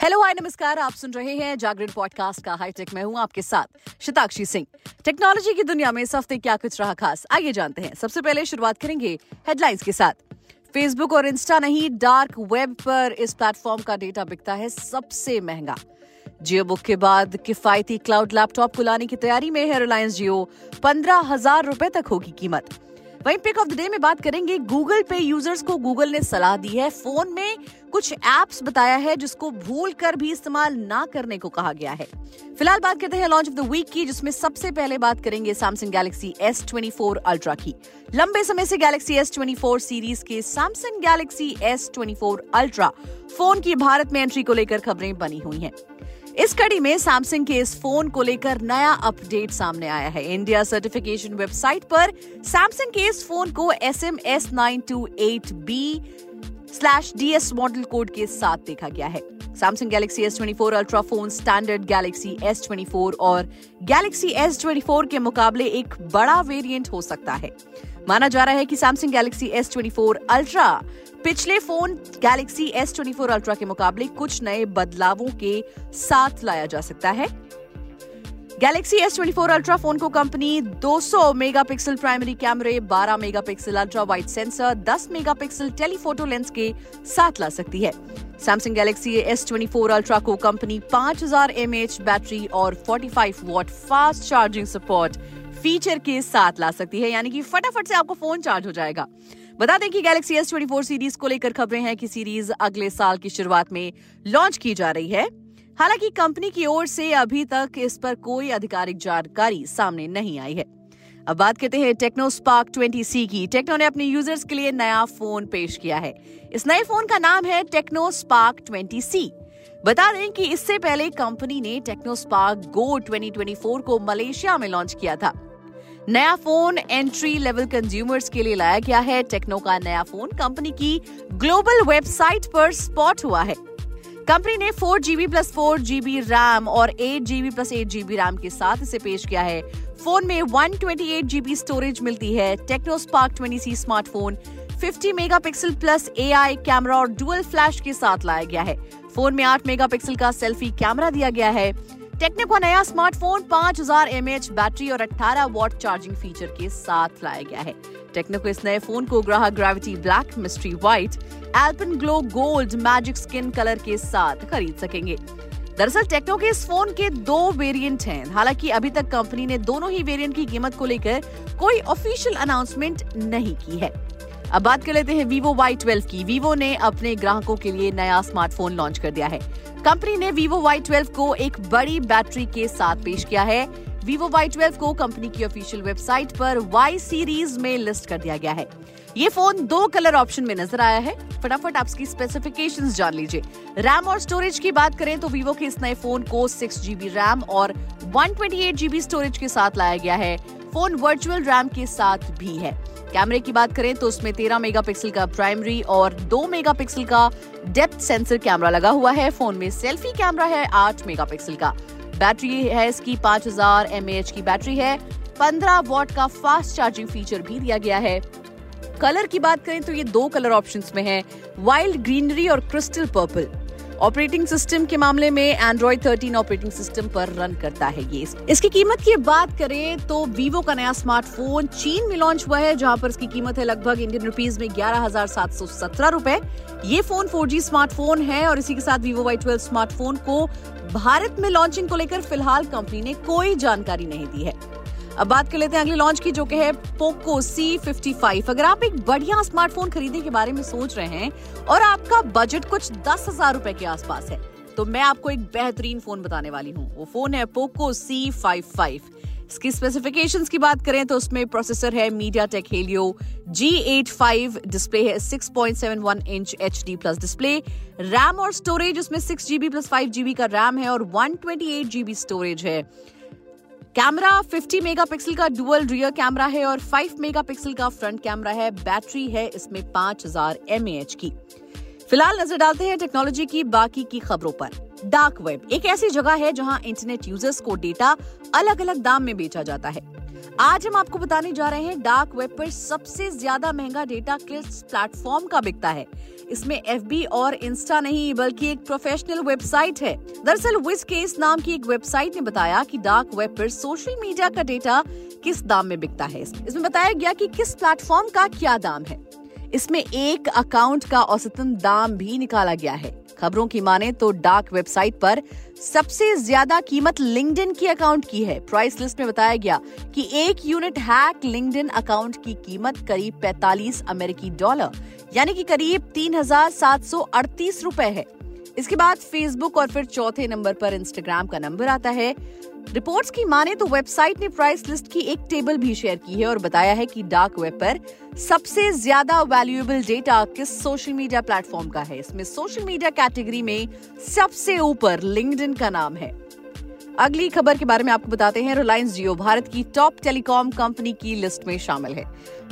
Hello hi नमस्कार, आप सुन रहे हैं जागरण पॉडकास्ट का हाईटेक मैं हूँ आपके साथ शताक्षी सिंह। टेक्नोलॉजी की दुनिया में इस हफ़्ते क्या कुछ रहा खास? आइए जानते हैं। सबसे पहले शुरुआत करेंगे हेडलाइंस के साथ। फेसबुक और इंस्टा नहीं डार्क वेब पर इस प्लेटफॉर्म का डेटा बिकता है सबसे महँगा। जियो बुक के बाद किफायती क्लाउड लैपटॉप को लाने की तैयारी में है रिलायंस जियो पंद्रह हज़ार रुपए तक होगी कीमत। वहीं पिक ऑफ़ द डे में बात करेंगे। गूगल पे यूज़र्स को गूगल ने सलाह दी है। फ़ोन में कुछ एप्स बताया है जिसको भूल कर भी इस्तेमाल ना करने को कहा गया है। फ़िलहाल बात करते हैं लॉन्च ऑफ़ द वीक की, जिसमें सबसे पहले बात करेंगे Samsung Galaxy S twenty four Ultra की। लंबे समय से Galaxy S twenty four series के Samsung Galaxy S twenty four Ultra phone की भारत में एंट्री को लेकर खबरें बनी हुई हैं। इस कड़ी में सैमसंग के इस फ़ोन को लेकर नया अपडेट सामने आया है। इंडिया सर्टिफिकेशन वेबसाइट पर सैमसंग के इस फ़ोन को S M S nine two eight B slash DS model code के साथ देखा गया है। Samsung Galaxy S twenty four Ultra phone standard Galaxy S twenty four और गैलेक्सी एस ट्वेंटी फोर के मुकाबले एक बड़ा वेरिएंट हो सकता है। माना जा रहा है कि Samsung Galaxy S twenty four Ultra पिछले phone Galaxy S twenty four Ultra के मुकाबले कुछ नए बदलावों के साथ लाया जा सकता है। Galaxy S twenty four Ultra phone को कंपनी 200 मेगापिक्सल प्राइमरी कैमरे 12 megapixel ultra wide sensor 10 megapixel telephoto lens के साथ ला सकती है। Samsung Galaxy S twenty four Ultra को कंपनी 5000 हज़ार बैटरी और 45 watt fast charging support feature के साथ ला सकती है। यानी कि फटाफट से आपको फ़ोन चार्ज हो जाएगा। बता दें कि Galaxy S twenty four series को लेकर खबरें हैं कि सीरीज़ अगले साल की शुरुआत में लॉन्च की जा रही है। हालाँकि कंपनी की ओर से अभी तक इस पर कोई आधिकारिक जानकारी सामने नहीं आई है। अब बात करते हैं टेक्नो स्पार्क 20C की। टेक्नो ने अपने यूज़र्स के लिए नया फ़ोन पेश किया है। इस नए फ़ोन का नाम है टेक्नो स्पार्क 20C बता दें कि इससे पहले कंपनी ने टेक्नो स्पार्क गो 2024 को मलेशिया में लॉन्च किया था। नया फ़ोन एंट्री लेवल कंज्यूमर्स के लिए लाया गया है। टेक्नो का नया फ़ोन कंपनी की ग्लोबल वेबसाइट पर स्पॉट हुआ है। कंपनी ने four GB plus four GB RAM और eight GB plus eight GB RAM के साथ इसे पेश किया है। फ़ोन में one twenty eight GB storage मिलती है। Tecno Spark twenty C smartphone 50 megapixel plus AI camera और डुअल फ्लैश के साथ लाया गया है। फ़ोन में 8 मेगापिक्सल का सेल्फी कैमरा दिया गया है। टेक्नो का नया स्मार्टफ़ोन 5000 हज़ार बैटरी और 18 वॉट चार्जिंग फीचर के साथ लाया गया है। टेक्नो को इस नए फ़ोन को ग्राहक gravity black mystery white alpenglow gold magic skin colour के साथ खरीद सकेंगे। दरअसल टेक्नो के इस फ़ोन के दो वेरिएंट हैं। हालाँकि अभी तक कंपनी ने दोनों ही वेरिएंट की कीमत को लेकर कोई ऑफिशियल अनाउंसमेंट नहीं की है। अब बात कर लेते हैं वीवो वाई ट्वेल्व की। वीवो ने अपने ग्राहकों के लिए नया स्मार्टफ़ोन लॉन्च कर दिया है। कंपनी ने वीवो वाई ट्वेल्व को एक बड़ी बैटरी के साथ पेश किया है। वीवो वाई ट्वेल्व को कंपनी की ऑफिशियल वेबसाइट पर वाई सीरीज़ में लिस्ट कर दिया गया है। ये फ़ोन दो कलर ऑप्शन में नज़र आया है। फटाफट आप इसकी स्पेसिफिकेशंस जान लीजिए। रैम और स्टोरेज की बात करें तो वीवो के इस नए फ़ोन को सिक्स जीबी रैम और one twenty eight GB storage के साथ लाया गया है। फ़ोन वर्चुअल रैम के साथ भी है। कैमरे की बात करें तो उसमें 13 मेगापिक्सल का प्राइमरी और 2 मेगापिक्सल का डेप्थ सेंसर कैमरा लगा हुआ है। फ़ोन में सेल्फी कैमरा है 8 मेगापिक्सल का। बैटरी है इसकी 5000 हज़ार की बैटरी है। 15 वॉट का फास्ट चार्जिंग फीचर भी दिया गया है। कलर की बात करें तो ये दो कलर ऑप्शंस में है, वाइल्ड ग्रीनरी और क्रिस्टल पर्पल। ऑपरेटिंग सिस्टम के मामले में एंड्रॉइड 13 ऑपरेटिंग सिस्टम पर रन करता है ये। इसकी कीमत की बात करें तो वीवो का नया स्मार्टफ़ोन चीन में लॉन्च हुआ है, जहाँ पर इसकी कीमत है लगभग इंडियन रुपीज़ में ग्यारह हज़ार सात सौ सत्रह रूपए। ये फ़ोन 4G स्मार्टफ़ोन है और इसी के साथ वीवो वाई ट्वेल्व स्मार्टफ़ोन को भारत में लॉन्चिंग को लेकर फ़िलहाल कंपनी ने कोई जानकारी नहीं दी है। अब बात कर लेते हैं अगले लॉन्च की, जो कि है पोको सी फिफ्टी फाइव अगर आप एक बढ़िया स्मार्टफ़ोन खरीदने के बारे में सोच रहे हैं और आपका बजट कुछ दस हज़ार रूपए के आसपास है तो मैं आपको एक बेहतरीन फ़ोन बताने वाली हूँ। वो फ़ोन है पोको सी फाइव फाइव इसकी स्पेसिफिकेशंस की बात करें तो उसमें प्रोसेसर है MediaTek Helio G eight five display है six point seven one inch H D plus display RAM और स्टोरेज उसमें six GB plus five GB का रैम है और one twenty eight GB storage है। कैमरा 50 मेगापिक्सल का dual rear camera है और 5 मेगापिक्सल का फ्रंट कैमरा है। बैटरी है इसमें 5000 हज़ार की। फ़िलहाल नज़र डालते हैं टेक्नोलॉजी की, बाकी की खबरों पर। डार्क वेब एक ऐसी जगह है जहाँ इंटरनेट यूज़र्स को डेटा अलग अलग दाम में बेचा जाता है। आज हम आपको बताने जा रहे हैं डार्क वेब पर सबसे ज़्यादा महँगा डेटा किस प्लेटफॉर्म का बिकता है। इसमें एफबी और इंस्टा नहीं, बल्कि एक प्रोफेशनल वेबसाइट है। दरअसल विज केस नाम की एक वेबसाइट ने बताया कि डार्क वेब पर सोशल मीडिया का डेटा किस दाम में बिकता है। इसमें बताया गया कि किस प्लेटफॉर्म का क्या दाम है। इसमें एक अकाउंट का औसतन दाम भी निकाला गया है। खबरों की माने तो डार्क वेबसाइट पर सबसे ज़्यादा कीमत लिंक्डइन की अकाउंट की है। प्राइस लिस्ट में बताया गया कि एक यूनिट हैक लिंक्डइन अकाउंट की कीमत करीब 45 अमेरिकी डॉलर, यानी कि करीब तीन रूपए है। इसके बाद फेसबुक और फिर चौथे नंबर पर इंस्टाग्राम का नंबर आता है। रिपोर्ट्स की माने तो वेबसाइट ने प्राइस लिस्ट की एक टेबल भी शेयर की है और बताया है कि डार्क वेब पर सबसे ज़्यादा वैल्यूएबल डेटा किस सोशल मीडिया प्लेटफॉर्म का है? इसमें सोशल मीडिया कैटेगरी में सबसे ऊपर लिंक्डइन का नाम है। अगली खबर के बारे में आपको बताते हैं। रिलायंस जियो भारत की टॉप टेलीकॉम कंपनी की लिस्ट में शामिल है।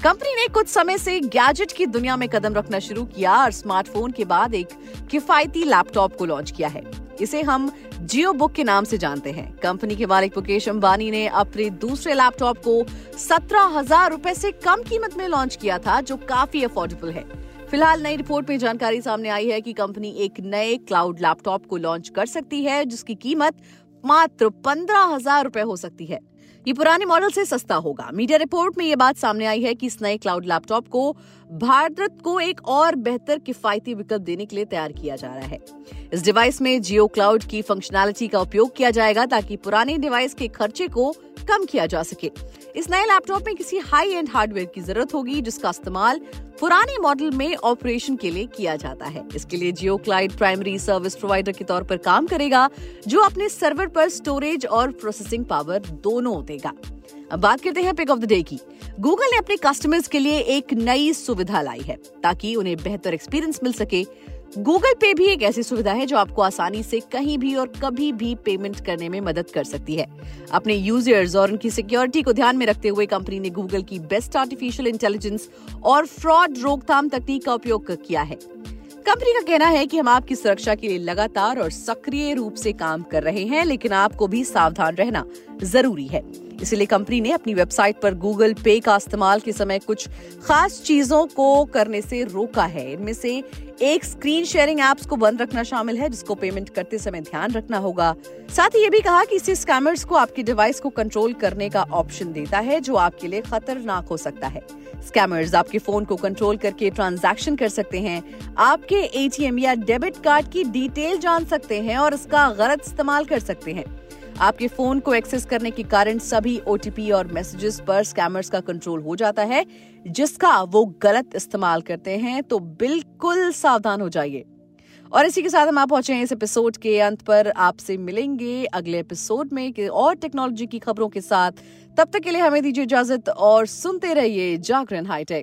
कंपनी ने कुछ समय से गैजेट की दुनिया में कदम रखना शुरू किया और स्मार्टफ़ोन के बाद एक किफायती लैपटॉप को लॉन्च किया है। इसे हम जियो बुक के नाम से जानते हैं। कंपनी के मालिक मुकेश अंबानी ने अपने दूसरे लैपटॉप को सत्रह हज़ार रूपए से कम कीमत में लॉन्च किया था, जो काफ़ी अफोर्डेबल है। फ़िलहाल नई रिपोर्ट में जानकारी सामने आई है कि कंपनी एक नए क्लाउड लैपटॉप को लॉन्च कर सकती है, जिसकी कीमत मात्र पंद्रह हज़ार रूपए हो सकती है। ये पुराने मॉडल से सस्ता होगा। मीडिया रिपोर्ट में ये बात सामने आई है कि इस नए क्लाउड लैपटॉप को भारत को एक और बेहतर किफायती विकल्प देने के लिए तैयार किया जा रहा है। इस डिवाइस में जियो क्लाउड की फंक्शनैलिटी का उपयोग किया जाएगा ताकि पुराने डिवाइस के खर्चे को कम किया जा सके। इस नए लैपटॉप में किसी हाई एंड हार्डवेयर की ज़रूरत होगी, जिसका इस्तेमाल पुराने मॉडल में ऑपरेशन के लिए किया जाता है। इसके लिए Jio Clyde primary service provider के तौर पर काम करेगा, जो अपने सर्वर पर स्टोरेज और प्रोसेसिंग पावर दोनों देगा। अब बात करते हैं पिक ऑफ़ द डे की। गूगल ने अपने कस्टमर्स के लिए एक नई सुविधा लाई है, ताकि उन्हें बेहतर एक्सपीरियंस मिल सके। गूगल पे भी एक ऐसी सुविधा है जो आपको आसानी से कहीं भी और कभी भी पेमेंट करने में मदद कर सकती है। अपने यूज़र्स और उनकी सिक्योरिटी को ध्यान में रखते हुए कंपनी ने गूगल की बेस्ट आर्टिफिशियल इंटेलिजेंस और फ्रॉड रोकथाम तकनीक का उपयोग किया है। कंपनी का कहना है कि हम आपकी सुरक्षा के लिए लगातार और सक्रिय रूप से काम कर रहे हैं, लेकिन आपको भी सावधान रहना ज़रूरी है। इसलिए कंपनी ने अपनी वेबसाइट पर गूगल पे का इस्तेमाल के समय कुछ खास चीज़ों को करने से रोका है। इनमें से एक स्क्रीन शेयरिंग एप्स को बंद रखना शामिल है, जिसको पेमेंट करते समय ध्यान रखना होगा। साथ ही ये भी कहा कि इसे स्कैमर्स को आपके डिवाइस को कंट्रोल करने का ऑप्शन देता है, जो आपके लिए खतरनाक हो सकता है। स्कैमर्स आपके फ़ोन को कंट्रोल करके ट्रांजैक्शन कर सकते हैं, आपके एटीएम या डेबिट कार्ड की डिटेल जान सकते हैं और इसका गलत इस्तेमाल कर सकते हैं। आपके फ़ोन को एक्सेस करने के कारण सभी ओटीपी और मैसेजेस पर स्कैमर्स का कंट्रोल हो जाता है, जिसका वो गलत इस्तेमाल करते हैं तो बिल्कुल सावधान हो जाइए। और इसी के साथ हम आप पहुँचे हैं इस एपिसोड के अंत पर। आपसे मिलेंगे अगले एपिसोड में और टेक्नोलॉजी की खबरों के साथ। तब तक के लिए हमें दीजिए इजाज़त और सुनते रहिए जागरण हाईटेक